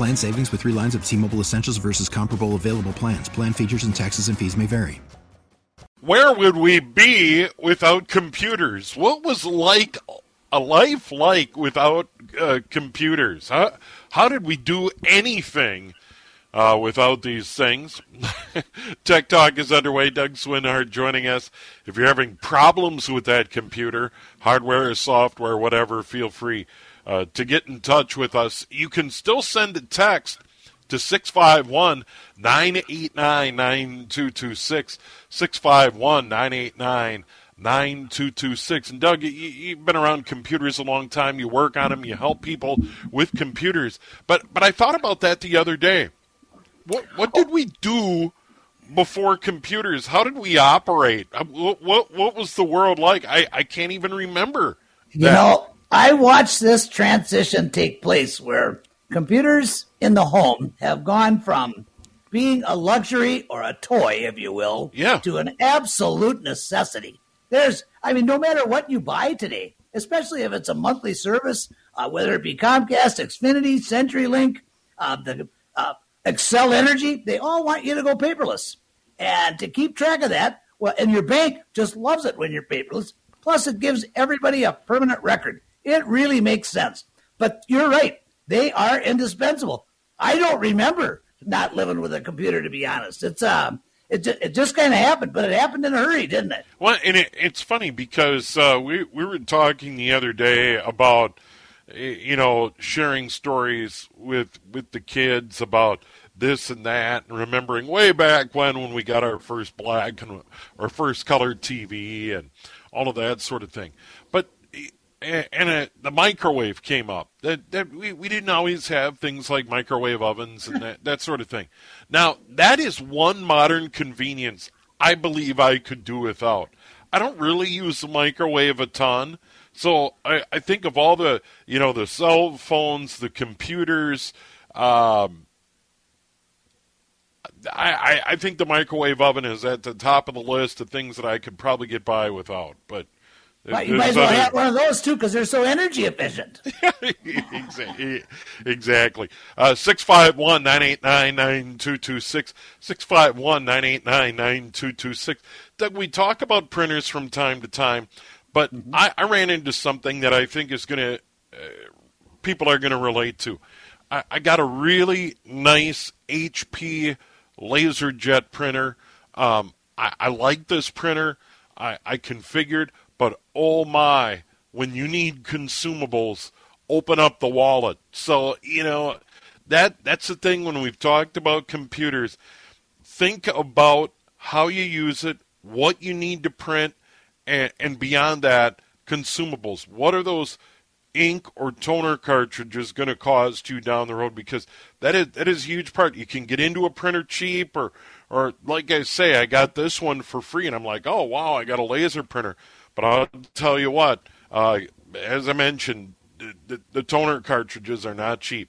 Plan savings with three lines of T-Mobile Essentials versus comparable available plans. Plan features and taxes and fees may vary. Where would we be without computers? What was like a life like without uh, computers? How, how did we do anything uh, without these things? Tech Talk is underway. Doug Swinhart joining us. If you're having problems with that computer, hardware or software, whatever, feel free uh, to get in touch with us. You can still send a text to 651 989 9226. 651 989 9226. And Doug, you, have been around computers a long time. You work on them, you help people with computers. But, but I thought about that the other day. What, what did we do before computers? How did we operate? Uh, what, what, what was the world like? I, I can't even remember. That. You know, I watched this transition take place where computers in the home have gone from being a luxury or a toy, if you will, yeah. to an absolute necessity. There's, I mean, no matter what you buy today, especially if it's a monthly service, uh, whether it be Comcast, Xfinity, CenturyLink, uh, the uh, Xcel Energy, they all want you to go paperless. And to keep track of that, well, and your bank just loves it when you're paperless. Plus, it gives everybody a permanent record. It really makes sense. But you're right. They are indispensable. I don't remember not living with a computer, to be honest. It's uh, it, it just kind of happened, but it happened in a hurry, didn't it? Well, and it, it's funny because uh, we we were talking the other day about you know sharing stories with with the kids about this and that, and remembering way back when when we got our first black and our first colored TV and all of that sort of thing. And a, the microwave came up. That, that we, we didn't always have things like microwave ovens and that, that sort of thing. Now, that is one modern convenience I believe I could do without. I don't really use the microwave a ton. So I, I think of all the, you know, the cell phones, the computers, um, I, I think the microwave oven is at the top of the list of things that I could probably get by without. But Right, you might as well have one of those too because they're so energy efficient. exactly. Uh, 651 989 9226. 651 989 9226. Doug, we talk about printers from time to time, but mm-hmm. I, I, ran into something that I think is going to, uh, people are going to relate to. I, I, got a really nice HP LaserJet printer. Um, I, I like this printer. I, I configured but oh my, when you need consumables, open up the wallet. So, you know, that that's the thing when we've talked about computers. Think about how you use it, what you need to print, and, and beyond that, consumables. What are those ink or toner cartridges going to cost you down the road? Because that is that is a huge part. You can get into a printer cheap, or or like I say, I got this one for free, and I'm like, oh wow, I got a laser printer. But I'll tell you what, uh, as I mentioned, the, the, the, toner cartridges are not cheap.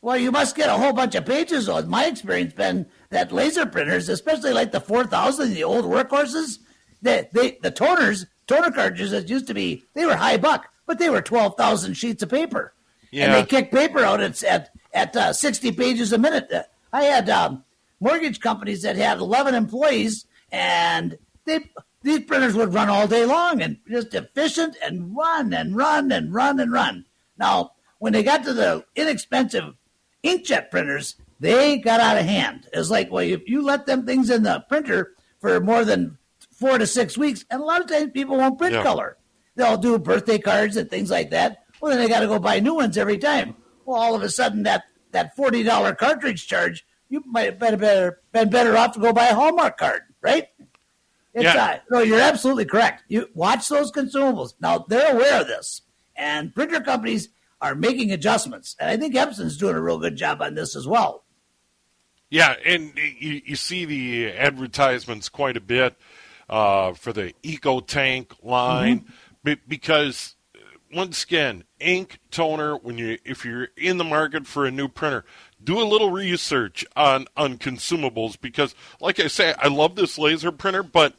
Well, you must get a whole bunch of pages. Though. My experience been that laser printers, especially like the 4000, the old workhorses, they, they, the toners, toner cartridges that used to be, they were high buck, but they were 12,000 sheets of paper. Yeah. And they kick paper out at, at, at uh, 60 pages a minute. I had um, mortgage companies that had 11 employees, and they these printers would run all day long and just efficient and run and run and run and run. Now, when they got to the inexpensive inkjet printers, they got out of hand. It's like, well, if you let them things in the printer for more than four to six weeks, and a lot of times people won't print Yeah. color. They'll do birthday cards and things like that. Well, then they got to go buy new ones every time. Well, all of a sudden that that forty dollar cartridge charge, you might have been better been better off to go buy a Hallmark card, right? It's, Yeah. no, you're absolutely correct. You watch those consumables. Now they're aware of this, and printer companies are making adjustments, and I think Epson's doing a real good job on this as well. Yeah, and you, you see the advertisements quite a bit uh, for the EcoTank line be- because uh, once again, ink toner. When you if you're in the market for a new printer, do a little research on on consumables because, like I say, I love this laser printer, but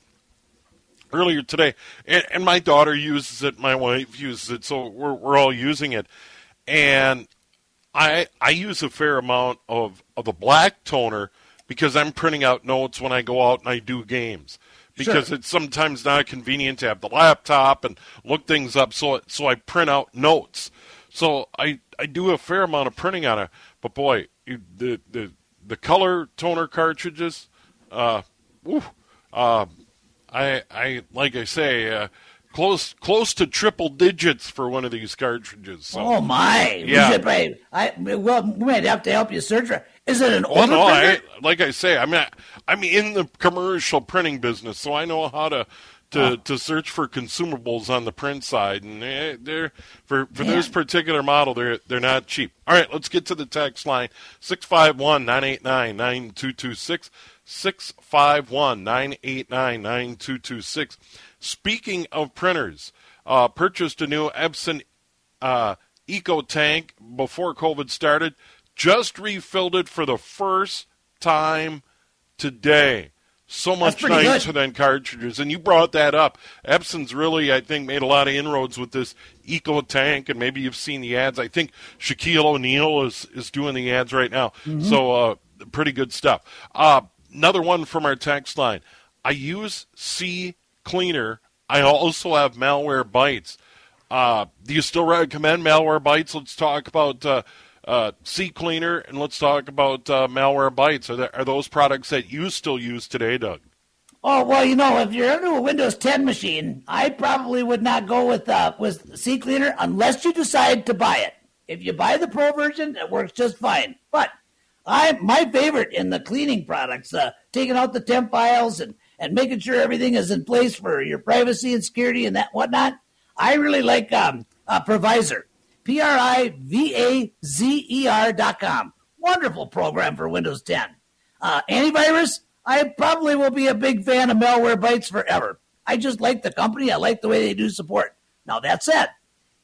earlier today, and, and my daughter uses it, my wife uses it, so we're we're all using it, and I I use a fair amount of of the black toner because I'm printing out notes when I go out and I do games. Because Sure. it's sometimes not convenient to have the laptop and look things up, so so I print out notes. So I I do a fair amount of printing on it. But boy, the the the color toner cartridges, uh, woo, uh, I I like I say, uh, close close to triple digits for one of these cartridges. So. Oh my! Yeah. Should probably, I well, we might have to help you search for. Is it an Well, older no, I like I say, I'm not, I'm in the commercial printing business, so I know how to to, to search for consumables on the print side, and they're for for this particular model, they're they're not cheap. All right, let's get to the text line 651-989-9226. 651-989-9226. Speaking of printers, uh, purchased a new Epson uh, EcoTank before COVID started. Just refilled it for the first time today. So much good. nicer than cartridges. And you brought that up. Epson's really, I think, made a lot of inroads with this EcoTank, and maybe you've seen the ads. I think Shaquille O'Neal is, is doing the ads right now. So, uh, pretty good stuff. Uh, another one from our text line. I use C Cleaner. I also have Malwarebytes. Uh, do you still recommend Malwarebytes? Let's talk about uh, uh, CCleaner and let's talk about uh, Malwarebytes. Are, are those products that you still use today, Doug? Oh well, you know, if you're into a Windows 10 machine, I probably would not go with uh, with CCleaner unless you decide to buy it. If you buy the Pro version, it works just fine. But I my favorite in the cleaning products, uh, taking out the temp files and and making sure everything is in place for your privacy and security and that whatnot. I really like um, uh, PrivaZer, P R I V A Z E R dot com. Wonderful program for Windows 10. Uh, antivirus, I probably will be a big fan of Malwarebytes forever. I just like the company. I like the way they do support. Now, that said,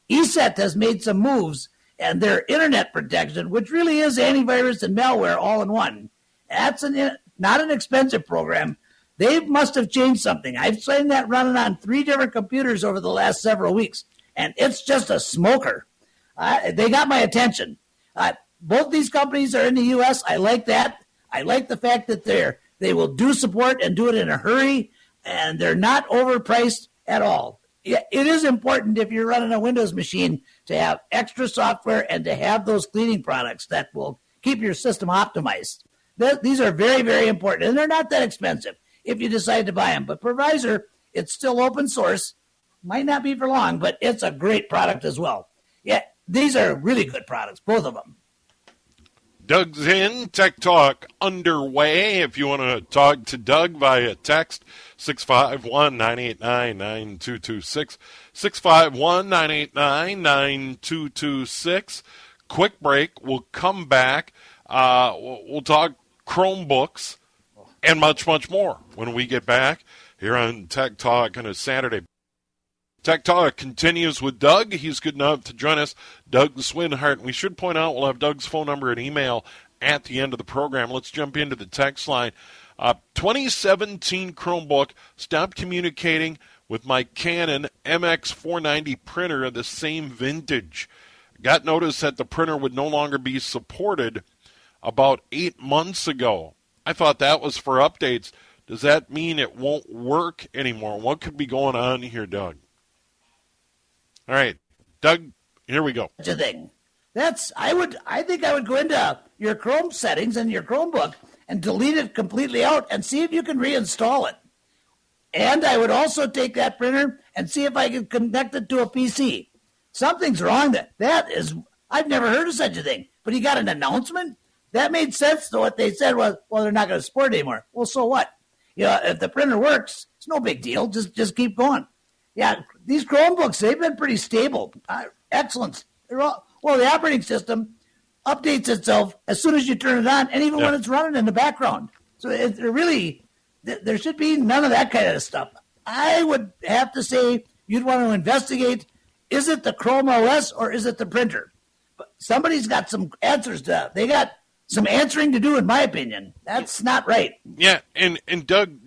ESET has made some moves and their internet protection, which really is antivirus and malware all in one. That's an, not an expensive program. They must have changed something. I've seen that running on three different computers over the last several weeks, and it's just a smoker. Uh, they got my attention. Uh, both these companies are in the U.S. I like that. I like the fact that they're they will do support and do it in a hurry, and they're not overpriced at all. Yeah, It is important if you're running a Windows machine to have extra software and to have those cleaning products that will keep your system optimized. Th- These are very, very important, and they're not that expensive if you decide to buy them. But PrivaZer, it's still open source, might not be for long, but it's a great product as well. Yeah, these are really good products, both of them. Doug's in. Tech Talk underway. If you want to talk to Doug via text, 651 989 9226. 651 989 9226. Quick break. We'll come back. Uh, we'll we'll talk Chromebooks and much, much more when we get back here on Tech Talk on a Saturday. Tech Talk continues with Doug. He's good enough to join us. Doug Swinhart. We should point out we'll have Doug's phone number and email at the end of the program. Let's jump into the text line. Uh, 2017 Chromebook stopped communicating with my Canon MX490 printer of the same vintage. Got notice that the printer would no longer be supported about eight months ago. I thought that was for updates. Does that mean it won't work anymore? What could be going on here, Doug? All right, Doug, here we go. such a thing. That's I would I think I would go into your Chrome settings and your Chromebook and delete it completely out and see if you can reinstall it. And I would also take that printer and see if I could connect it to a PC. Something's wrong. That that is, I've never heard of such a thing. But he got an announcement. That made sense. To what they said was, well, they're not going to support it anymore. Well, so what? You know, if the printer works, it's no big deal. Just just keep going. Yeah, these Chromebooks they've been pretty stable. Uh, excellent. All, well, the operating system updates itself as soon as you turn it on, and even yeah. when it's running in the background. So it, it really, there should be none of that kind of stuff. I would have to say you'd want to investigate: is it the Chrome OS or is it the printer? But somebody's got some answers to that. They got some answering to do, in my opinion. That's not right. Yeah, and and Doug,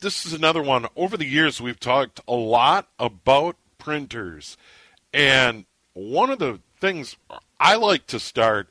this is another one. Over the years, we've talked a lot about printers, and one of the things I like to start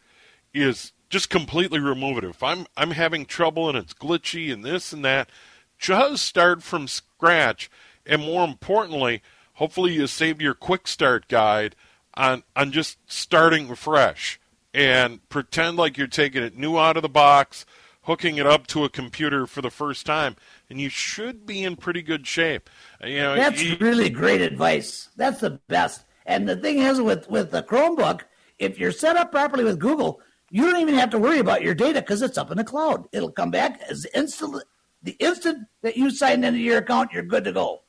is just completely remove it. If I'm I'm having trouble and it's glitchy and this and that, just start from scratch. And more importantly, hopefully you save your quick start guide on on just starting fresh and pretend like you're taking it new out of the box, hooking it up to a computer for the first time, and you should be in pretty good shape. Uh, you know, that's you, really great advice. That's the best. And the thing is, with with the Chromebook, if you're set up properly with Google, you don't even have to worry about your data because it's up in the cloud. It'll come back as instant. The instant that you sign into your account, you're good to go.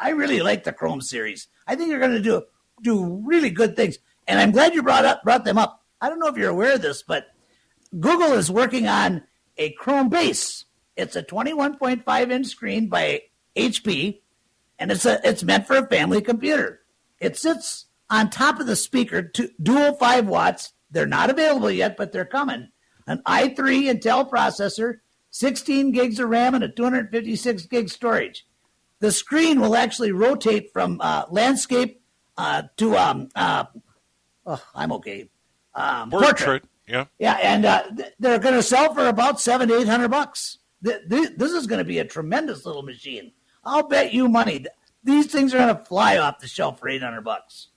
I really like the Chrome series. I think they're going to do do really good things, and I'm glad you brought up brought them up. I don't know if you're aware of this, but Google is working on a Chromebase. It's a 21.5 inch screen by HP, and it's a it's meant for a family computer. It sits on top of the speaker, to, dual 5 watts. They're not available yet, but they're coming. An i3 Intel processor, 16 gigs of RAM, and a 256 gig storage. The screen will actually rotate from uh, landscape uh, to um, uh, oh, I'm okay. Um, portrait. portrait. Yeah. Yeah, and uh, they're going to sell for about seven to eight hundred bucks. This is going to be a tremendous little machine. I'll bet you money these things are going to fly off the shelf for 800 bucks.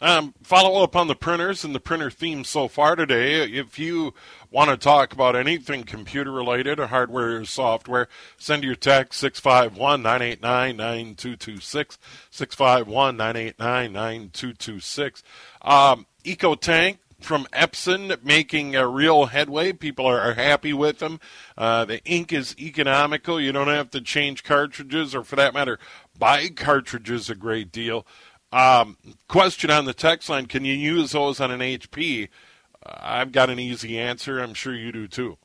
Um, follow up on the printers and the printer theme so far today. If you want to talk about anything computer related or hardware or software, send your text 651 989 9226. 651 989 9226. Um, EcoTank from Epson making a real headway. People are, happy with them. Uh, the ink is economical. You don't have to change cartridges, or for that matter, buy cartridges a great deal. Um, question on the text line: Can you use those on an HP? Uh, I've got an easy answer. I'm sure you do too.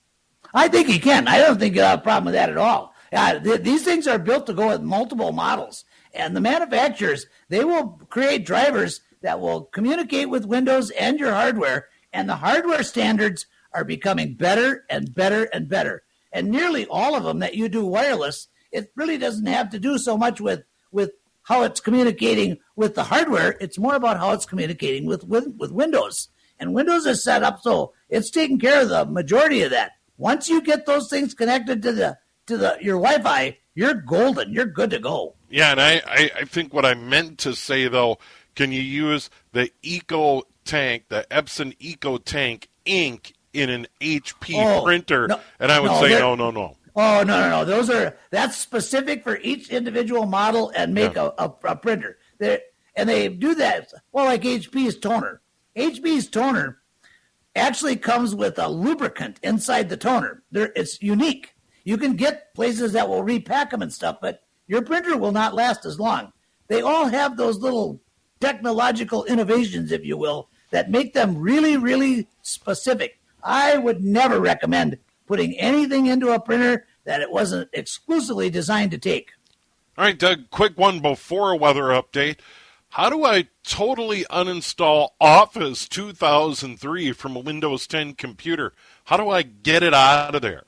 I think you can. I don't think you have a problem with that at all. Uh, th- these things are built to go with multiple models, and the manufacturers they will create drivers that will communicate with Windows and your hardware. And the hardware standards are becoming better and better and better. And nearly all of them that you do wireless, it really doesn't have to do so much with with how it's communicating with the hardware. It's more about how it's communicating with with, with Windows. And Windows is set up so it's taking care of the majority of that. Once you get those things connected to the to the your Wi-Fi, you're golden. You're good to go. Yeah, and I, I, I think what I meant to say though can you use the Eco Tank, the Epson EcoTank ink in an HP oh, printer? No, and I would no, say no, no, no. Oh no, no, no! Those are that's specific for each individual model and make yeah. a, a, a, printer. They're, and they do that well, like HP's toner. HP's toner actually comes with a lubricant inside the toner. There, it's unique. You can get places that will repack them and stuff, but your printer will not last as long. They all have those little technological innovations, if you will, that make them really, really specific. I would never recommend putting anything into a printer that it wasn't exclusively designed to take. All right, Doug, quick one before a weather update. How do I totally uninstall Office 2003 from a Windows 10 computer? How do I get it out of there?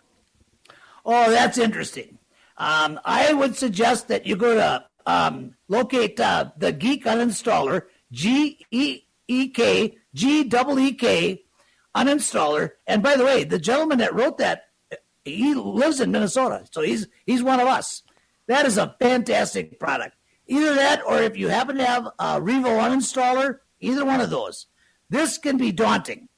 Oh, that's interesting. Um, I would suggest that you go to um, locate uh, the Geek Uninstaller, G E E K G E E K Uninstaller. And by the way, the gentleman that wrote that, he lives in Minnesota, so he's he's one of us. That is a fantastic product. Either that, or if you happen to have a Revo Uninstaller, either one of those. This can be daunting.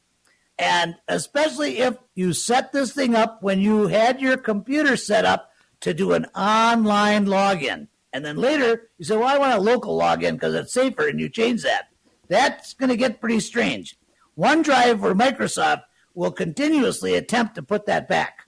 And especially if you set this thing up when you had your computer set up to do an online login. And then later you say, well, I want a local login because it's safer, and you change that. That's going to get pretty strange. OneDrive or Microsoft will continuously attempt to put that back.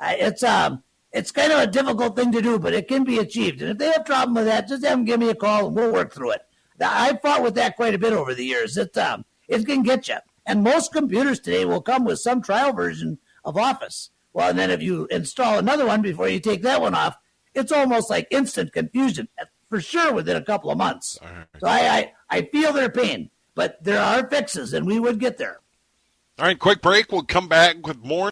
It's um, it's kind of a difficult thing to do, but it can be achieved. And if they have a problem with that, just have them give me a call and we'll work through it. I've fought with that quite a bit over the years. It um, it can get you. And most computers today will come with some trial version of Office. Well, and then if you install another one before you take that one off, it's almost like instant confusion for sure within a couple of months. Right. So I, I, I feel their pain, but there are fixes, and we would get there. All right, quick break. We'll come back with more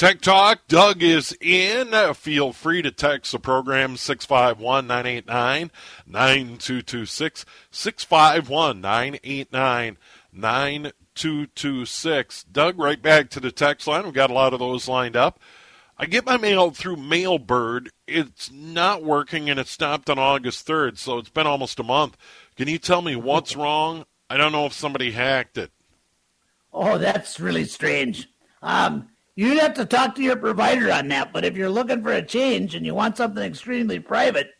Tech Talk. Doug is in. Feel free to text the program 651 989 9226. 651 989 9226. Doug, right back to the text line. We've got a lot of those lined up. I get my mail through Mailbird. It's not working and it stopped on August 3rd, so it's been almost a month. Can you tell me what's wrong? I don't know if somebody hacked it. Oh, that's really strange. Um, you'd have to talk to your provider on that, but if you're looking for a change and you want something extremely private,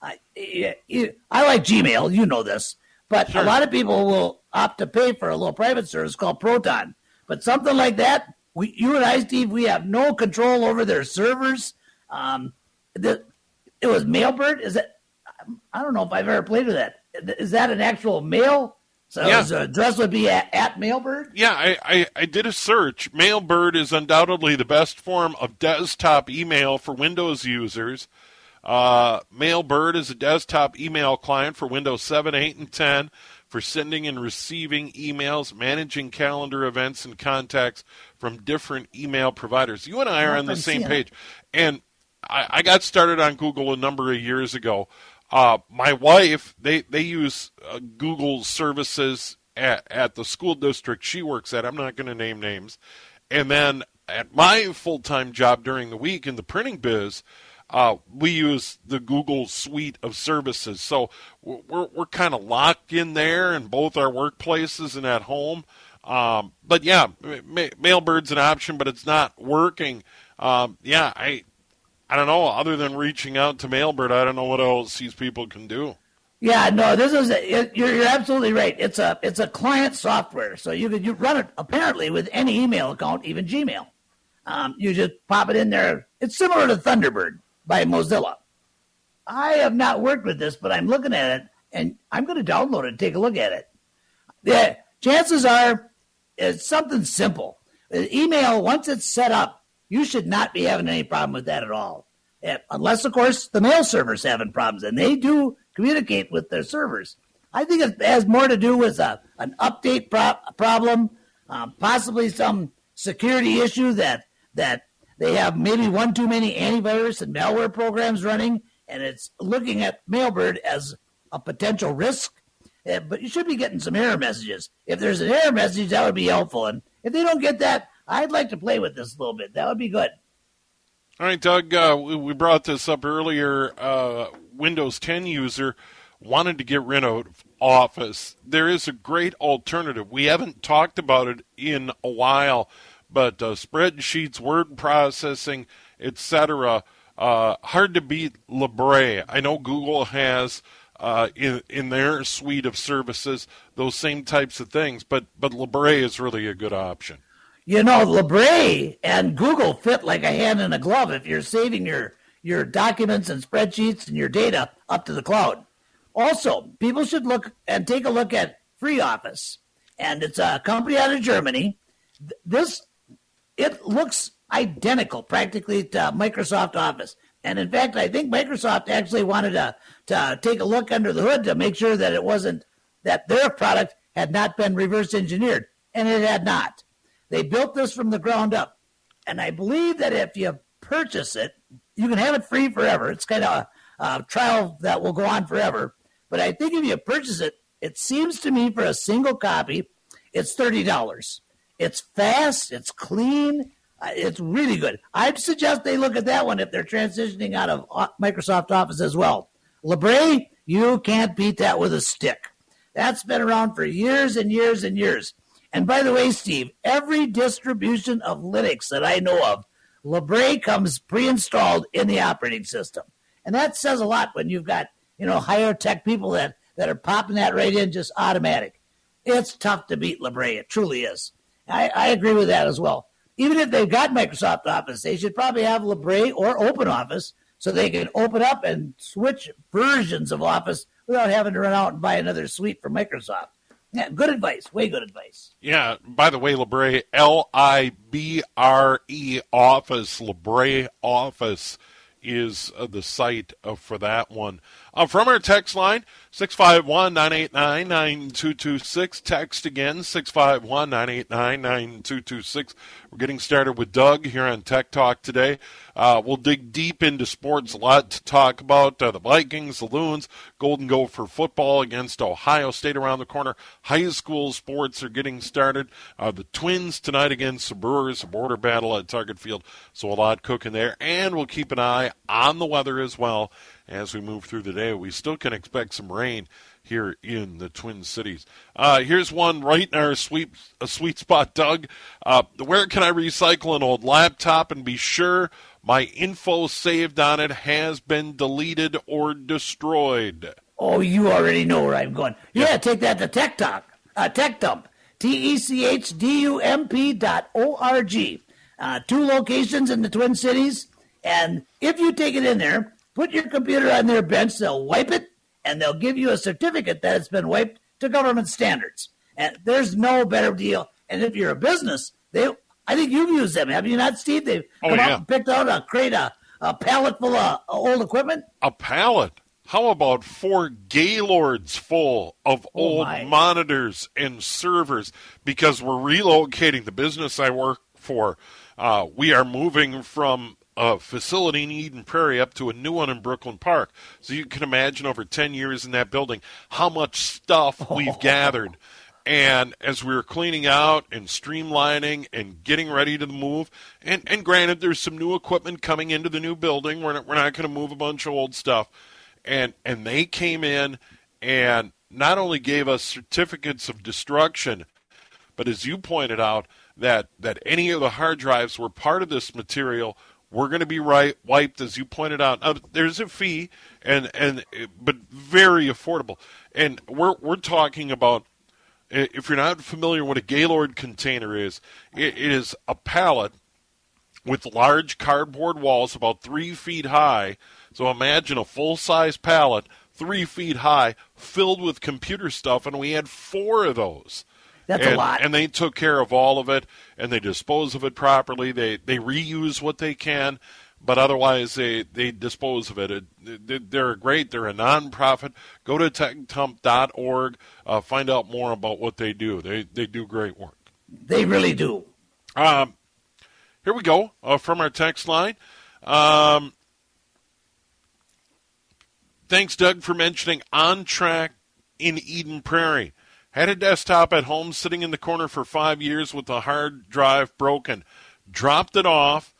I, I like Gmail, you know this, but sure. a lot of people will opt to pay for a little private service called Proton. But something like that, we, you and I, Steve, we have no control over their servers. Um, the, it was Mailbird. Is it? I don't know if I've ever played with that. Is that an actual mail? So yeah. his address would be at, at Mailbird? Yeah, I, I, I, did a search. Mailbird is undoubtedly the best form of desktop email for Windows users. Uh, Mailbird is a desktop email client for Windows 7, 8, and 10 for sending and receiving emails, managing calendar events and contacts from different email providers. You and I are on the same page. And I, I got started on Google a number of years ago. Uh, my wife, they, they use uh, Google services at, at the school district she works at. I'm not going to name names. And then at my full time job during the week in the printing biz, uh, we use the Google suite of services. So we're, we're kind of locked in there in both our workplaces and at home. Um, but yeah, ma- Mailbird's an option, but it's not working. Um, yeah, I I don't know. Other than reaching out to Mailbird, I don't know what else these people can do. Yeah, no, this is a, you're, you're absolutely right. It's a it's a client software, so you could you run it apparently with any email account, even Gmail. Um, you just pop it in there. It's similar to Thunderbird by Mozilla. I have not worked with this, but I'm looking at it, and I'm going to download it and take a look at it. The chances are it's something simple. Email, once it's set up, you should not be having any problem with that at all. Unless, of course, the mail server's having problems, and they do communicate with their servers. I think it has more to do with a, uh, an update pro- problem, um, possibly some security issue that that they have maybe one too many antivirus and malware programs running, and it's looking at Mailbird as a potential risk. Uh, but you should be getting some error messages. If there's an error message, that would be helpful. And if they don't get that, I'd like to play with this a little bit. That would be good. All right, Doug, uh, we brought this up earlier. Uh, Windows 10 user wanted to get rid of Office. There is a great alternative. We haven't talked about it in a while, but uh, spreadsheets, word processing, etc. Uh, hard to beat Libre. I know Google has uh, in in their suite of services those same types of things, but but Libre is really a good option. You know, Libre and Google fit like a hand in a glove if you're saving your your documents and spreadsheets and your data up to the cloud. Also, people should look and take a look at FreeOffice, and it's a company out of Germany. This it looks identical practically to Microsoft Office. And in fact, I think Microsoft actually wanted to, to take a look under the hood to make sure that it wasn't that their product had not been reverse engineered, and it had not. They built this from the ground up. And I believe that if you purchase it, you can have it free forever. It's kind of a, a trial that will go on forever. But I think if you purchase it, it seems to me for a single copy, it's $30. It's fast, it's clean, it's really good. I'd suggest they look at that one if they're transitioning out of uh, Microsoft Office as well. Libre, you can't beat that with a stick. That's been around for years and years and years. And by the way, Steve, every distribution of Linux that I know of LaBray comes pre-installed in the operating system, and that says a lot when you've got you know higher tech people that that are popping that right in just automatic. It's tough to beat LaBray. It truly is. I, I agree with that as well. Even if they've got Microsoft Office, they should probably have Libre or Open Office so they can open up and switch versions of Office without having to run out and buy another suite from Microsoft. Yeah, good advice. Way good advice. Yeah. By the way, LaBray, L I B R E Office, Libre Office is uh, the site uh, for that one. Uh, from our text line, 651 989 9226. Text again, 651 989 9226. We're getting started with Doug here on Tech Talk today. Uh, we'll dig deep into sports, a lot to talk about. Uh, the Vikings, the Loons, Golden Gopher football against Ohio State around the corner. High school sports are getting started. Uh, the Twins tonight against the Brewers, a border battle at Target Field. So a lot cooking there. And we'll keep an eye on the weather as well as we move through the day. We still can expect some rain here in the Twin Cities. Uh, here's one right in our sweet a sweet spot, Doug. Uh, where can I recycle an old laptop and be sure my info saved on it has been deleted or destroyed? Oh, you already know where I'm going. Yeah, take that to Tech Talk, uh, Tech Dump, T E C H D U M P dot O R G. Uh, two locations in the Twin Cities. And if you take it in there, put your computer on their bench, they'll wipe it and they'll give you a certificate that it's been wiped to government standards. And there's no better deal. And if you're a business, they I think you've used them, have you not, Steve? They've Oh, come yeah. out and picked out a crate, a, a pallet full of old equipment. A pallet. How about four Gaylords full of old my. monitors and servers? Because we're relocating the business I work for. Uh, we are moving from a facility in Eden Prairie up to a new one in Brooklyn Park. So you can imagine over 10 years in that building how much stuff we've gathered. And as we were cleaning out and streamlining and getting ready to move, and, and granted, there's some new equipment coming into the new building. We're not, we're not going to move a bunch of old stuff. And, and they came in and not only gave us certificates of destruction, but as you pointed out, that, that any of the hard drives were part of this material we're going to be right wiped, as you pointed out. Now, there's a fee, and and but very affordable. And we're we're talking about if you're not familiar what a Gaylord container is, it is a pallet with large cardboard walls about three feet high. So imagine a full size pallet, three feet high, filled with computer stuff, and we had four of those. That's and, a lot. And they took care of all of it, and they dispose of it properly. They they reuse what they can, but otherwise they, they dispose of it. it. They're great. They're a nonprofit. Go to techdump.org. Uh, find out more about what they do. They they do great work. They really do. Um, here we go uh, from our text line. Um, thanks, Doug, for mentioning On Track in Eden Prairie. Had a desktop at home sitting in the corner for five years with the hard drive broken. Dropped it off,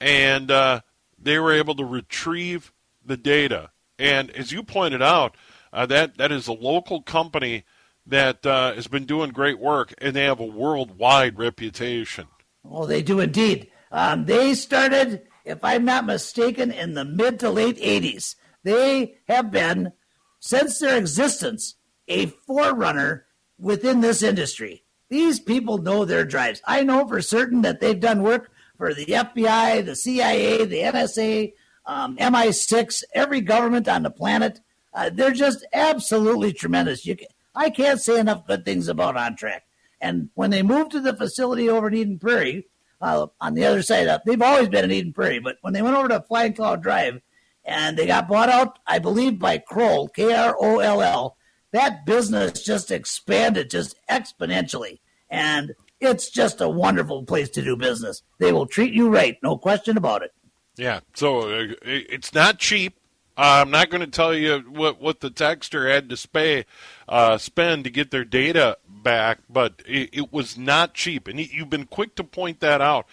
and uh, they were able to retrieve the data. And as you pointed out, uh, that that is a local company that uh, has been doing great work, and they have a worldwide reputation. Oh, they do indeed. Um, they started, if I'm not mistaken, in the mid to late 80s. They have been, since their existence, a forerunner within this industry. These people know their drives. I know for certain that they've done work for the FBI, the CIA, the NSA, um, MI6, every government on the planet. Uh, they're just absolutely tremendous. You can, I can't say enough good things about Ontrack. And when they moved to the facility over in Eden Prairie, uh, on the other side of, they've always been in Eden Prairie, but when they went over to Flying Cloud Drive and they got bought out, I believe, by Kroll, K R O L L, that business just expanded just exponentially. And it's just a wonderful place to do business. They will treat you right, no question about it. Yeah, so uh, it's not cheap. I'm not going to tell you what, what the texter had to pay, uh, spend to get their data back, but it, it was not cheap. And you've been quick to point that out.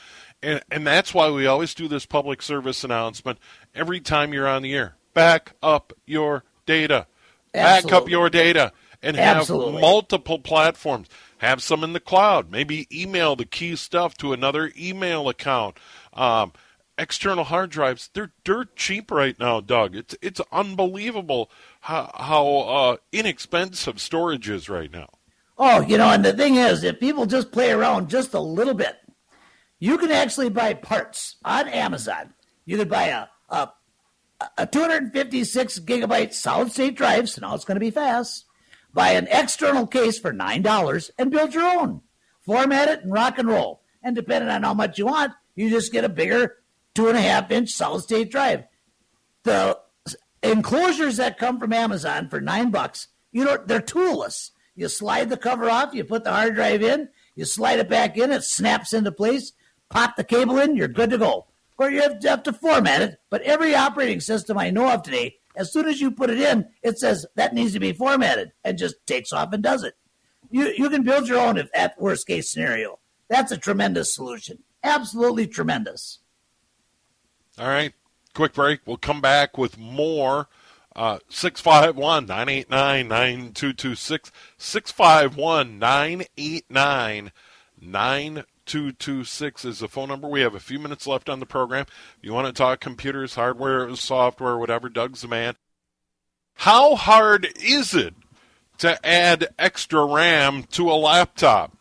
And, and that's why we always do this public service announcement every time you're on the air. Back up your data. Back up your data and have Absolutely. multiple platforms. Have some in the cloud. Maybe email the key stuff to another email account. Um, external hard drives, they're dirt cheap right now, Doug. It's it's unbelievable how, how uh, inexpensive storage is right now. Oh, you know, and the thing is, if people just play around just a little bit, you can actually buy parts on Amazon. You could buy a a, a 256 gigabyte solid state drive, so now it's going to be fast. Buy an external case for nine dollars and build your own. Format it and rock and roll. And depending on how much you want, you just get a bigger two and a half inch solid state drive. The enclosures that come from Amazon for nine bucks, you know, they're toolless. You slide the cover off, you put the hard drive in, you slide it back in, it snaps into place, pop the cable in, you're good to go. Or you have, to, have to format it, but every operating system I know of today, as soon as you put it in, it says that needs to be formatted and just takes off and does it. You, you can build your own if at worst case scenario. That's a tremendous solution. Absolutely tremendous. All right. Quick break. We'll come back with more. Uh, 651 989 9226. 651 989 9226 is the phone number. We have a few minutes left on the program. If you want to talk computers, hardware, software, whatever, Doug's the man. How hard is it to add extra RAM to a laptop?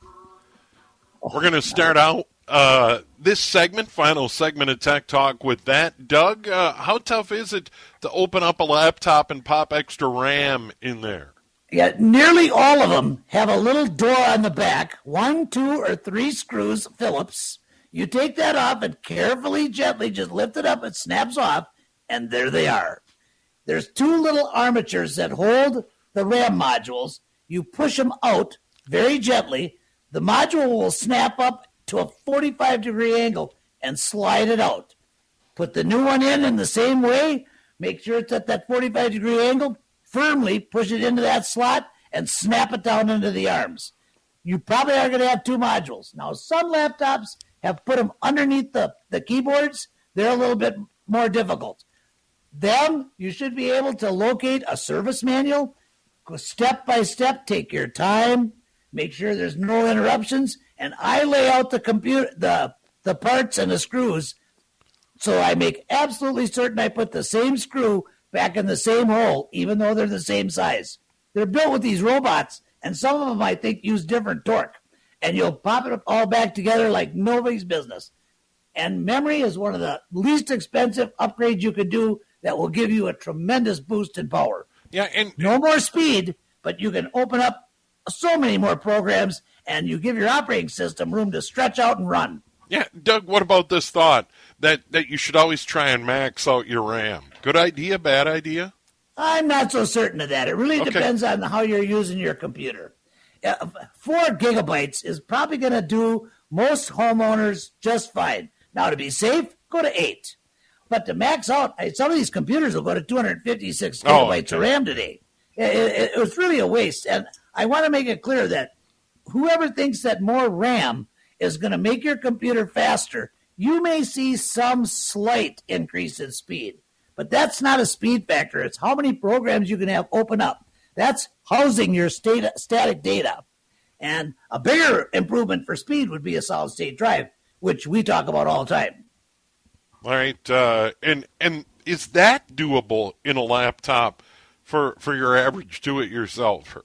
We're going to start out uh, this segment, final segment of Tech Talk with that. Doug, uh, how tough is it to open up a laptop and pop extra RAM in there? Yeah, nearly all of them have a little door on the back, one, two, or three screws, Phillips. You take that off and carefully, gently just lift it up, it snaps off, and there they are. There's two little armatures that hold the RAM modules. You push them out very gently. The module will snap up to a 45 degree angle and slide it out. Put the new one in in the same way. Make sure it's at that 45 degree angle. Firmly push it into that slot and snap it down into the arms. You probably are going to have two modules. Now, some laptops have put them underneath the, the keyboards. They're a little bit more difficult. Then you should be able to locate a service manual. Go step by step, take your time, make sure there's no interruptions, and I lay out the computer the the parts and the screws so I make absolutely certain I put the same screw back in the same hole, even though they're the same size. They're built with these robots, and some of them I think use different torque. And you'll pop it all back together like nobody's business. And memory is one of the least expensive upgrades you can do that will give you a tremendous boost in power. Yeah, and no more speed, but you can open up so many more programs and you give your operating system room to stretch out and run. Yeah, Doug, what about this thought that, that you should always try and max out your RAM? Good idea, bad idea? I'm not so certain of that. It really okay. depends on how you're using your computer. Uh, four gigabytes is probably going to do most homeowners just fine. Now, to be safe, go to eight. But to max out, some of these computers will go to 256 gigabytes oh, okay. of RAM today. It, it, it was really a waste. And I want to make it clear that whoever thinks that more RAM is going to make your computer faster, you may see some slight increase in speed. But that's not a speed factor. It's how many programs you can have open up. That's housing your state, static data. And a bigger improvement for speed would be a solid state drive, which we talk about all the time. All right. Uh, and, and is that doable in a laptop for, for your average do it yourself?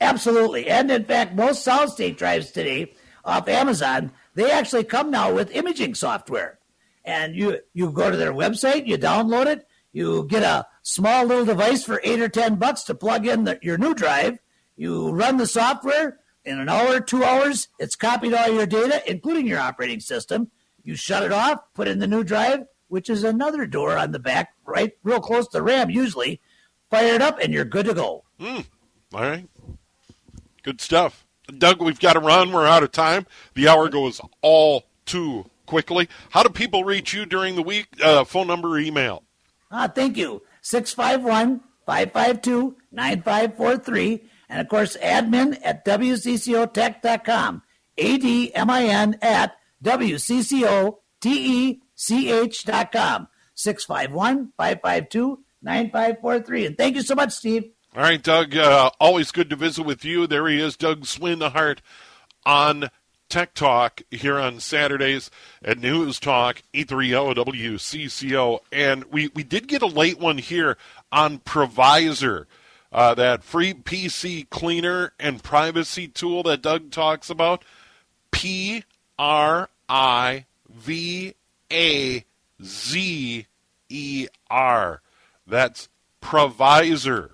Absolutely. And in fact, most solid state drives today off Amazon, they actually come now with imaging software. And you, you go to their website, you download it, you get a small little device for eight or 10 bucks to plug in the, your new drive. You run the software. In an hour, two hours, it's copied all your data, including your operating system. You shut it off, put in the new drive, which is another door on the back, right, real close to RAM usually. Fire it up, and you're good to go. Mm. All right. Good stuff. Doug, we've got to run. We're out of time. The hour goes all too quickly. How do people reach you during the week? Uh, phone number, email. Ah, thank you. 651 552 9543. And of course, admin at WCCOtech.com. A D M I N at WCCOTECH.com. 651 552 9543. And thank you so much, Steve. All right, Doug. Uh, always good to visit with you. There he is, Doug Swinhart on Tech Talk here on Saturdays at News Talk 830 WCCO. And we, we did get a late one here on PrivaZer, uh, that free PC cleaner and privacy tool that Doug talks about. P R I V A Z E R. That's PrivaZer.